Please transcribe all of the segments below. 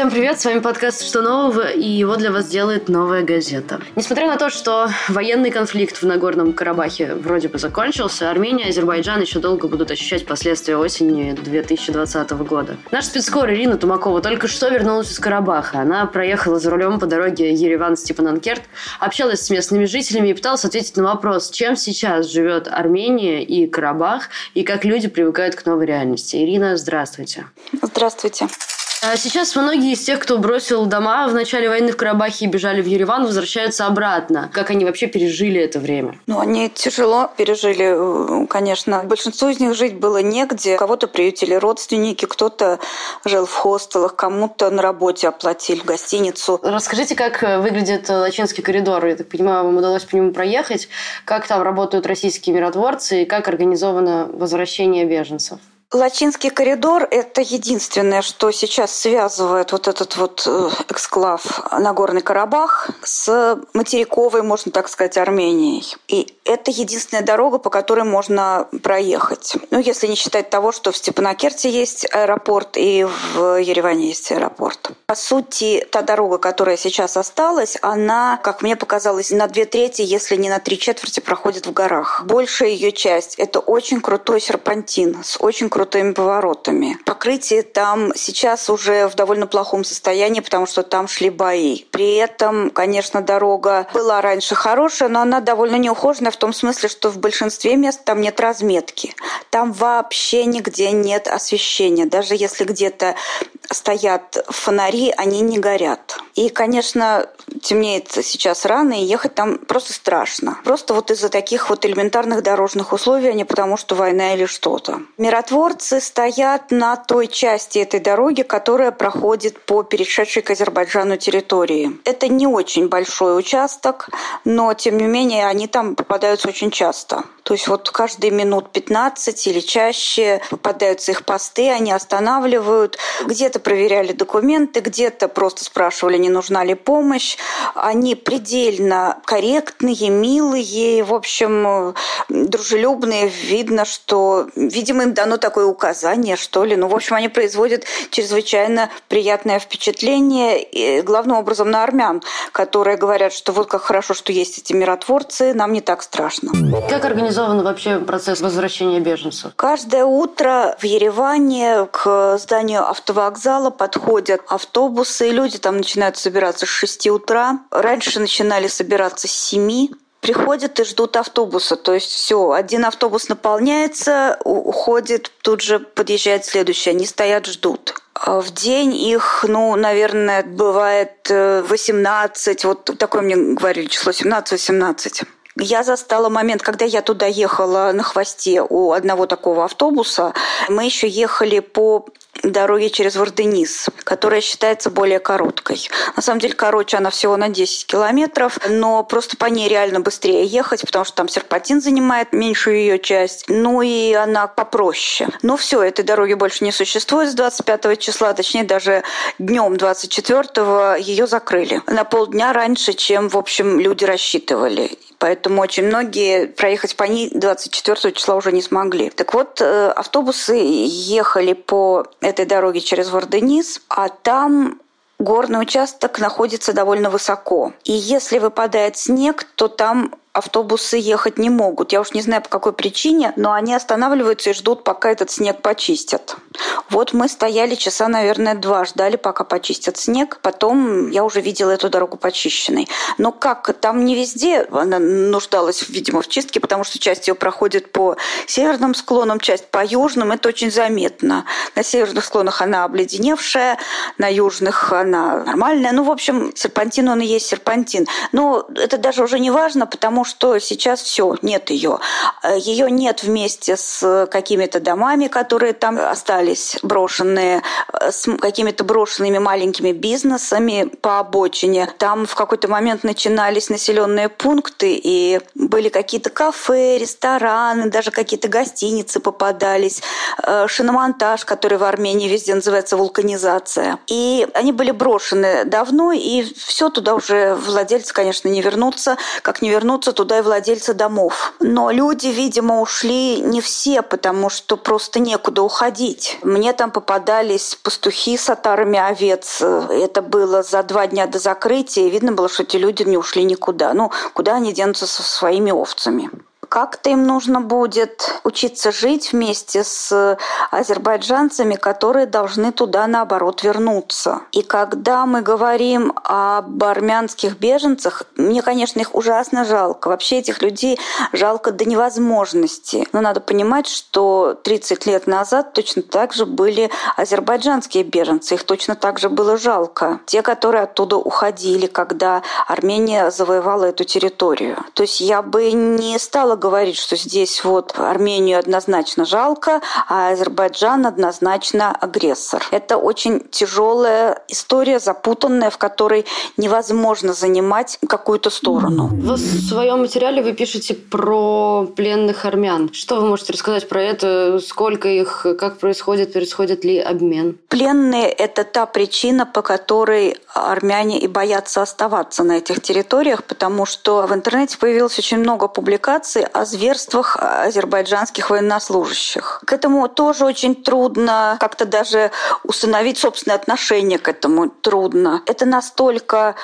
Всем привет, с вами подкаст «Что нового?» и его для вас делает «Новая газета». Несмотря на то, что военный конфликт в Нагорном Карабахе вроде бы закончился, Армения и Азербайджан еще долго будут ощущать последствия осени 2020 года. Наш спецкор Ирина Тумакова только что вернулась из Карабаха. Она проехала за рулем по дороге Ереван-Степананкерт, общалась с местными жителями и пыталась ответить на вопрос, чем сейчас живет Армения и Карабах, и как люди привыкают к новой реальности. Ирина, здравствуйте. Здравствуйте. А сейчас многие из тех, кто бросил дома в начале войны в Карабахе и бежали в Ереван, возвращаются обратно. Как они вообще пережили это время? Ну, они тяжело пережили, конечно. Большинству из них жить было негде. Кого-то приютили родственники, кто-то жил в хостелах, кому-то на работе оплатили гостиницу. Расскажите, как выглядит Лачинский коридор? Я так понимаю, вам удалось по нему проехать. Как там работают российские миротворцы и как организовано возвращение беженцев? Лачинский коридор – это единственное, что сейчас связывает вот этот вот э, эксклав Нагорный Карабах с материковой, можно так сказать, Арменией. И это единственная дорога, по которой можно проехать. Ну, если не считать того, что в Степанакерте есть аэропорт и в Ереване есть аэропорт. По сути, та дорога, которая сейчас осталась, она, как мне показалось, на две трети, если не на три четверти, проходит в горах. Большая ее часть – это очень крутой серпантин с очень крутыми поворотами. Покрытие там сейчас уже в довольно плохом состоянии, потому что там шли бои. При этом, конечно, дорога была раньше хорошая, но она довольно неухоженная в том смысле, что в большинстве мест там нет разметки. Там вообще нигде нет освещения. Даже если где-то стоят фонари, они не горят. И, конечно, темнеет сейчас рано, и ехать там просто страшно. Просто вот из-за таких вот элементарных дорожных условий, а не потому, что война или что-то. Миротворцы стоят на той части этой дороги, которая проходит по перешедшей к Азербайджану территории. Это не очень большой участок, но, тем не менее, они там попадаются очень часто. То есть вот каждые минут 15 или чаще попадаются их посты, они останавливают. Где-то проверяли документы, где-то просто спрашивали, не нужна ли помощь. Они предельно корректные, милые, в общем, дружелюбные. Видно, что, видимо, им дано такое указание, что ли. Ну, в общем, они производят чрезвычайно приятное впечатление, и, главным образом на армян, которые говорят, что вот как хорошо, что есть эти миротворцы, нам не так страшно. Как организован вообще процесс возвращения беженцев? Каждое утро в Ереване к зданию автовокзала подходят автобусы, и люди там начинают собираться с 6 утра. Раньше начинали собираться с 7 приходят и ждут автобуса. То есть все, один автобус наполняется, уходит, тут же подъезжает следующий. Они стоят, ждут. А в день их, ну, наверное, бывает 18, э, вот такое мне говорили число 17-18. Я застала момент, когда я туда ехала на хвосте у одного такого автобуса. Мы еще ехали по дороге через Варденис, которая считается более короткой. На самом деле, короче, она всего на 10 километров, но просто по ней реально быстрее ехать, потому что там серпантин занимает меньшую ее часть, ну и она попроще. Но все, этой дороги больше не существует с 25 числа, точнее даже днем 24 ее закрыли. На полдня раньше, чем, в общем, люди рассчитывали. Поэтому очень многие проехать по ней 24 числа уже не смогли. Так вот, э, автобусы ехали по этой дороге через Варденис, а там горный участок находится довольно высоко. И если выпадает снег, то там автобусы ехать не могут. Я уж не знаю по какой причине, но они останавливаются и ждут, пока этот снег почистят. Вот мы стояли часа, наверное, два, ждали, пока почистят снег. Потом я уже видела эту дорогу почищенной. Но как, там не везде она нуждалась, видимо, в чистке, потому что часть ее проходит по северным склонам, часть по южным. Это очень заметно. На северных склонах она обледеневшая, на южных она нормальная. Ну, в общем, серпантин он и есть серпантин. Но это даже уже не важно, потому потому что сейчас все, нет ее. Ее нет вместе с какими-то домами, которые там остались брошенные, с какими-то брошенными маленькими бизнесами по обочине. Там в какой-то момент начинались населенные пункты, и были какие-то кафе, рестораны, даже какие-то гостиницы попадались, э, шиномонтаж, который в Армении везде называется вулканизация. И они были брошены давно, и все туда уже владельцы, конечно, не вернутся, как не вернутся вернутся туда и владельцы домов. Но люди, видимо, ушли не все, потому что просто некуда уходить. Мне там попадались пастухи с отарами овец. Это было за два дня до закрытия. И видно было, что эти люди не ушли никуда. Ну, куда они денутся со своими овцами? Как-то им нужно будет учиться жить вместе с азербайджанцами, которые должны туда, наоборот, вернуться. И когда мы говорим об армянских беженцах, мне, конечно, их ужасно жалко. Вообще этих людей жалко до невозможности. Но надо понимать, что 30 лет назад точно так же были азербайджанские беженцы. Их точно так же было жалко. Те, которые оттуда уходили, когда Армения завоевала эту территорию. То есть я бы не стала говорить, что здесь вот Армению однозначно жалко, а Азербайджан однозначно агрессор. Это очень тяжелая история, запутанная, в которой невозможно занимать какую-то сторону. В своем материале вы пишете про пленных армян. Что вы можете рассказать про это? Сколько их? Как происходит? Происходит ли обмен? Пленные – это та причина, по которой армяне и боятся оставаться на этих территориях, потому что в интернете появилось очень много публикаций о зверствах азербайджанских военнослужащих. К этому тоже очень трудно как-то даже установить собственное отношение к этому трудно. Это настолько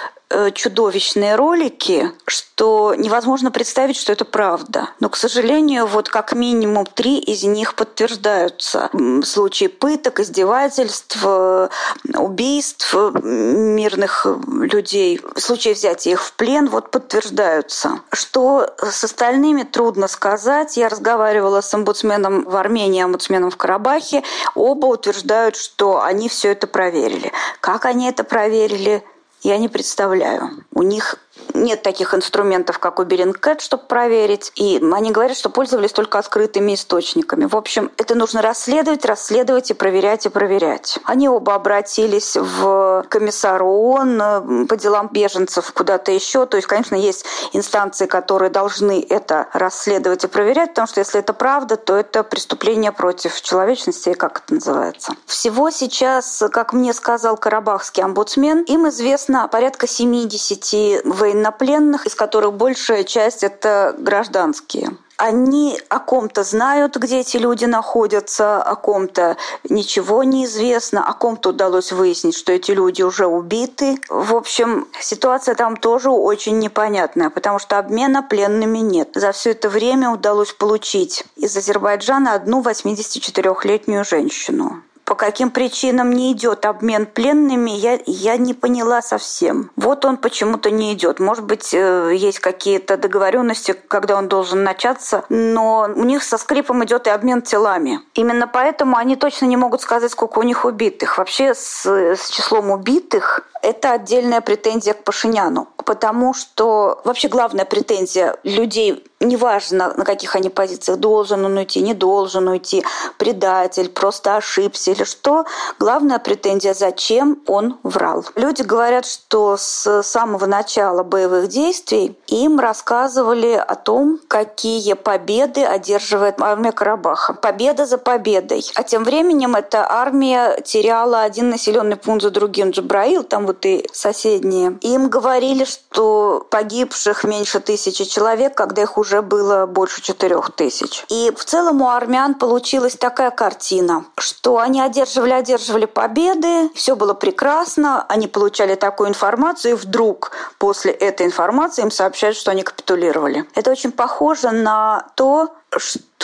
чудовищные ролики, что невозможно представить, что это правда. Но, к сожалению, вот как минимум три из них подтверждаются. Случаи пыток, издевательств, э, убийств мирных людей, случаи взятия их в плен вот подтверждаются. Что с остальными трудно сказать. Я разговаривала с омбудсменом в Армении, омбудсменом в Карабахе. Оба утверждают, что они все это проверили. Как они это проверили, я не представляю. У них нет таких инструментов, как у Bellingcat, чтобы проверить. И они говорят, что пользовались только открытыми источниками. В общем, это нужно расследовать, расследовать и проверять, и проверять. Они оба обратились в комиссар ООН э, по делам беженцев куда-то еще. То есть, конечно, есть инстанции, которые должны это расследовать и проверять, потому что если это правда, то это преступление против человечности, как это называется. Всего сейчас, как мне сказал карабахский омбудсмен, им известно порядка 70 военнопленных, из которых большая часть это гражданские. Они о ком-то знают, где эти люди находятся, о ком-то ничего не известно, о ком-то удалось выяснить, что эти люди уже убиты. В общем, ситуация там тоже очень непонятная, потому что обмена пленными нет. За все это время удалось получить из Азербайджана одну 84-летнюю женщину по каким причинам не идет обмен пленными, я, я не поняла совсем. Вот он почему-то не идет. Может быть, э, есть какие-то договоренности, когда он должен начаться, но у них со скрипом идет и обмен телами. Именно поэтому они точно не могут сказать, сколько у них убитых. Вообще с, с числом убитых это отдельная претензия к Пашиняну, потому что вообще главная претензия людей, неважно на каких они позициях, должен он уйти, не должен уйти, предатель, просто ошибся или что, главная претензия, зачем он врал. Люди говорят, что с самого начала боевых действий им рассказывали о том, какие победы одерживает армия Карабаха. Победа за победой. А тем временем эта армия теряла один населенный пункт за другим. Джабраил, там вот и соседние. Им говорили, что погибших меньше тысячи человек, когда их уже было больше четырех тысяч. И в целом у армян получилась такая картина, что они одерживали, одерживали победы, все было прекрасно, они получали такую информацию, и вдруг после этой информации им сообщают, что они капитулировали. Это очень похоже на то, что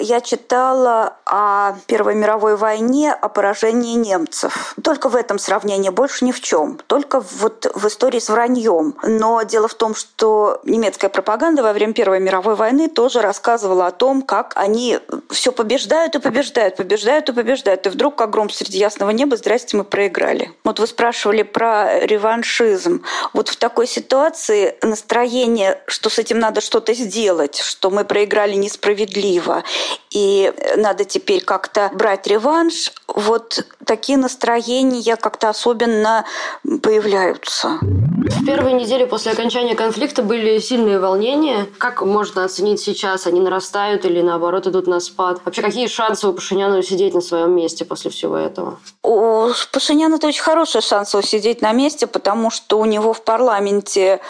я читала о Первой мировой войне, о поражении немцев. Только в этом сравнении, больше ни в чем. Только вот в истории с враньем. Но дело в том, что немецкая пропаганда во время Первой мировой войны тоже рассказывала о том, как они все побеждают и побеждают, побеждают и побеждают. И вдруг, как гром среди ясного неба, здрасте, мы проиграли. Вот вы спрашивали про реваншизм. Вот в такой ситуации настроение, что с этим надо что-то сделать, что мы проиграли несправедливо, справедливо. И надо теперь как-то брать реванш. вот такие настроения как-то особенно появляются. В первые недели после окончания конфликта были сильные волнения. Как можно оценить сейчас? Они нарастают или наоборот идут на спад? Вообще, какие шансы у Пашиняна усидеть на своем месте после всего этого? У Пашиняна это очень хорошие шансы усидеть на месте, потому что у него в парламенте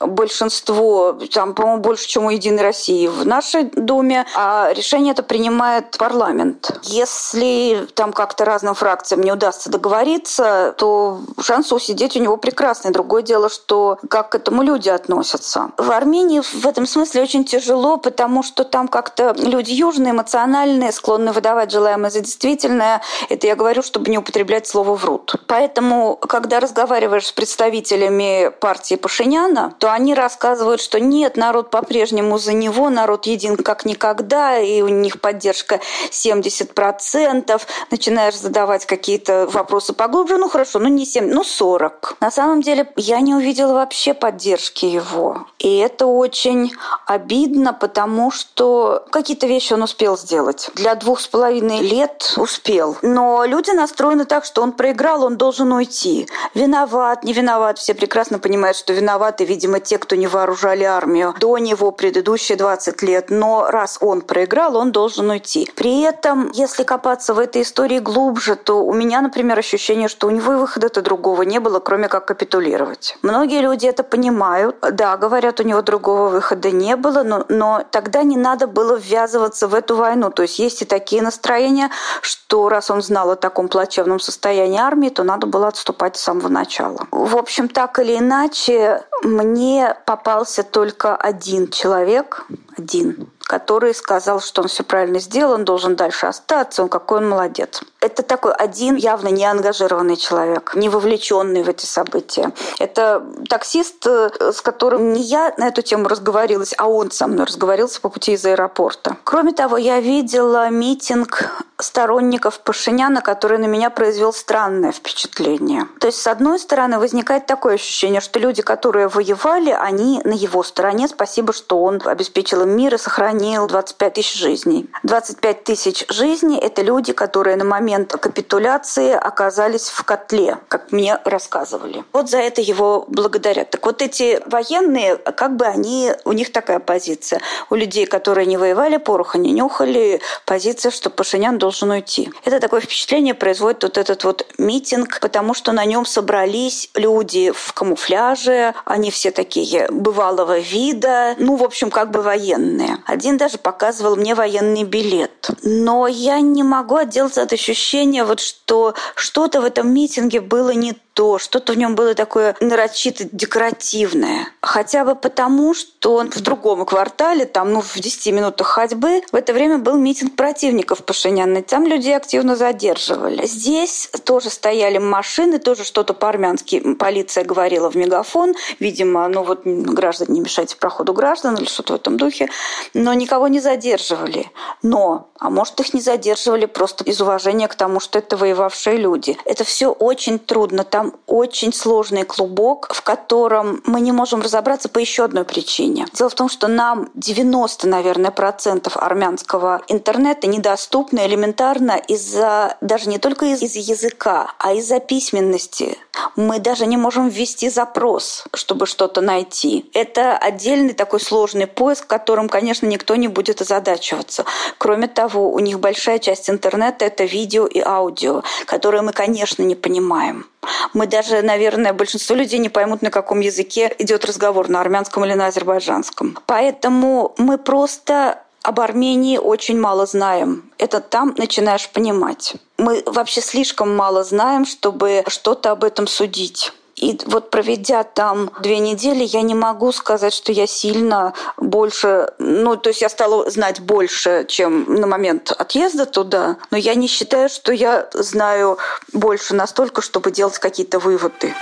большинство, там, по-моему, больше, чем у «Единой России» в нашей Думе, а решение это принимает парламент. Если там как-то разным фракциям не удастся договориться, то шансы усидеть у него прекрасные. Другое дело, что как к этому люди относятся. В Армении в этом смысле очень тяжело, потому что там как-то люди южные, эмоциональные, склонны выдавать желаемое за действительное. Это я говорю, чтобы не употреблять слово «врут». Поэтому, когда разговариваешь с представителями партии Пашиняна, то они рассказывают, что нет, народ по-прежнему за него, народ един как никогда, и у них поддержка 70%. Начинаешь задавать какие-то вопросы поглубже, ну хорошо, ну не 7, ну 40. На самом деле я не увидела вообще поддержки его. И это очень обидно, потому что какие-то вещи он успел сделать. Для двух с половиной лет успел. Но люди настроены так, что он проиграл, он должен уйти. Виноват, не виноват. Все прекрасно понимают, что виноваты, видимо, те, кто не вооружали армию до него предыдущие 20 лет. Но раз он проиграл, он должен уйти. При этом, если копаться в этой истории глубже, то у меня, например, ощущение, что у него и выхода-то другого не было, кроме как капитулировать. Многие люди это понимают. Да, говорят, у него другого выхода не было, но, но тогда не надо было ввязываться в эту войну. То есть есть и такие настроения, что раз он знал о таком плачевном состоянии армии, то надо было отступать с самого начала. В общем, так или иначе, мне попался только один человек, один, который сказал, что он все правильно сделал, он должен дальше остаться, он какой он молодец. Это такой один явно не ангажированный человек, не вовлеченный в эти события. Это таксист, э, с которым не я на эту тему разговорилась, а он со мной разговорился по пути из аэропорта. Кроме того, я видела митинг сторонников Пашиняна, который на меня произвел странное впечатление. То есть, с одной стороны, возникает такое ощущение, что люди, которые воевали, они на его стороне. Спасибо, что он обеспечил им мир и сохранил 25 тысяч жизней. 25 тысяч жизней – это люди, которые на момент капитуляции оказались в котле, как мне рассказывали. Вот за это его благодарят. Так вот эти военные, как бы они, у них такая позиция. У людей, которые не воевали, пороха не нюхали, позиция, что Пашинян должен уйти. Это такое впечатление производит вот этот вот митинг, потому что на нем собрались люди в камуфляже, они все такие бывалого вида, ну, в общем, как бы военные. Один даже показывал мне военный билет. Но я не могу отделаться от ощущения, вот, что что-то в этом митинге было не то, что-то в нем было такое нарочито декоративное. Хотя бы потому, что он в другом квартале, там, ну, в 10 минутах ходьбы, в это время был митинг противников Пашиняна. Там людей активно задерживали. Здесь тоже стояли машины, тоже что-то по-армянски полиция говорила в мегафон. Видимо, ну вот граждане не мешайте проходу граждан или что-то в этом духе. Но никого не задерживали. Но, а может, их не задерживали просто из уважения к тому, что это воевавшие люди. Это все очень трудно. Там очень сложный клубок, в котором мы не можем разобраться по еще одной причине. Дело в том, что нам 90, наверное, процентов армянского интернета недоступны элементарно из-за, даже не только из- из языка, а из-за письменности. Мы даже не можем ввести запрос, чтобы что-то найти. Это отдельный такой сложный поиск, которым, конечно, никто не будет озадачиваться. Кроме того, у них большая часть интернета – это видео и аудио, которые мы, конечно, не понимаем. Мы даже, наверное, большинство людей не поймут, на каком языке идет разговор, на армянском или на азербайджанском. Поэтому мы просто об Армении очень мало знаем. Это там начинаешь понимать. Мы вообще слишком мало знаем, чтобы что-то об этом судить. И вот проведя там две недели, я не могу сказать, что я сильно больше, ну, то есть я стала знать больше, чем на момент отъезда туда, но я не считаю, что я знаю больше настолько, чтобы делать какие-то выводы.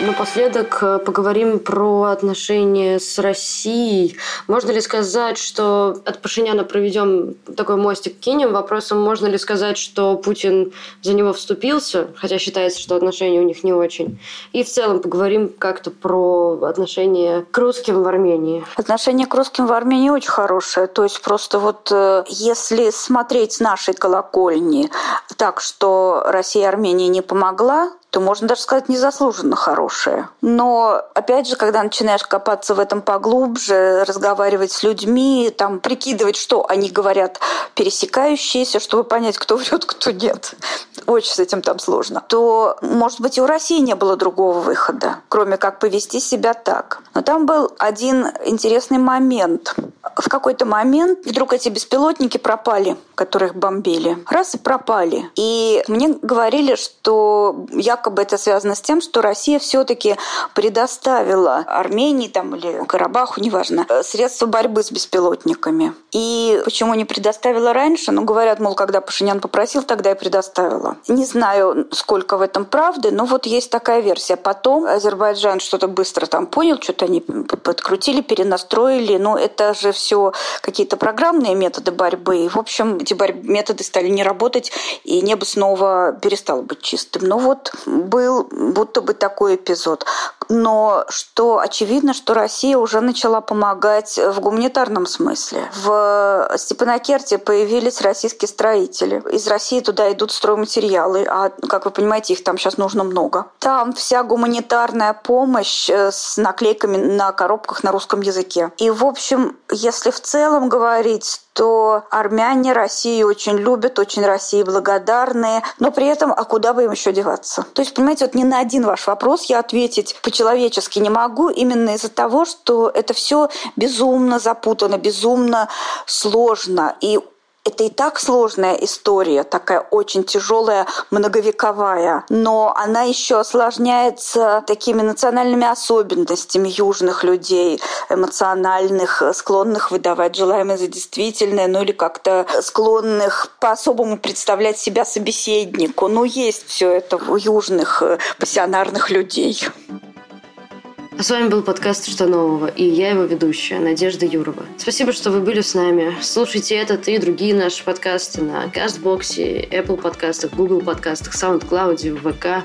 Напоследок э, поговорим про отношения с Россией. Можно ли сказать, что от Пашиняна проведем такой мостик кинем вопросом, можно ли сказать, что Путин за него вступился, хотя считается, что отношения у них не очень. И в целом поговорим как-то про отношения к русским в Армении. Отношения к русским в Армении очень хорошие. То есть просто вот э, если смотреть с нашей колокольни так, что Россия Армении не помогла, то можно даже сказать незаслуженно хорошее. Но, опять же, когда начинаешь копаться в этом поглубже, разговаривать с людьми, там, прикидывать, что они говорят пересекающиеся, чтобы понять, кто врет, кто нет, очень с этим там сложно, то, может быть, и у России не было другого выхода, кроме как повести себя так. Но там был один интересный момент. В какой-то момент вдруг эти беспилотники пропали, которых бомбили. Раз и пропали. И мне говорили, что якобы это связано с тем, что Россия все-таки предоставила Армении там, или Карабаху, неважно, средства борьбы с беспилотниками. И почему не предоставила раньше? Ну, говорят, мол, когда Пашинян попросил, тогда и предоставила. Не знаю, сколько в этом правды, но вот есть такая версия. Потом Азербайджан что-то быстро там понял, что-то они подкрутили, перенастроили. Но это же все какие-то программные методы борьбы. И, в общем, эти борь... методы стали не работать, и небо снова перестало быть чистым. Ну вот был будто бы такой эпизод. Но что очевидно, что Россия уже начала помогать в гуманитарном смысле. В Степанакерте появились российские строители. Из России туда идут стройматериалы, а, как вы понимаете, их там сейчас нужно много. Там вся гуманитарная помощь э, с наклейками на коробках на русском языке. И, в общем, если в целом говорить, то армяне Россию очень любят, очень России благодарны, но при этом, а куда бы им еще деваться? То есть, понимаете, вот ни на один ваш вопрос я ответить по-человечески не могу, именно из-за того, что это все безумно запутано, безумно сложно. И это и так сложная история, такая очень тяжелая, многовековая, но она еще осложняется такими национальными особенностями южных людей, эмоциональных, склонных выдавать желаемое за действительное, ну или как-то склонных по-особому представлять себя собеседнику. Ну, есть все это у южных э, пассионарных людей. А с вами был подкаст «Что нового» и я его ведущая, Надежда Юрова. Спасибо, что вы были с нами. Слушайте этот и другие наши подкасты на Кастбоксе, Apple подкастах, Google подкастах, SoundCloud, ВК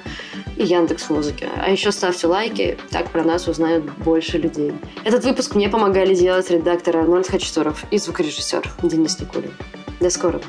и Яндекс Музыке. А еще ставьте лайки, так про нас узнают больше людей. Этот выпуск мне помогали делать редактор Арнольд Хачатуров и звукорежиссер Денис Никулин. До скорого.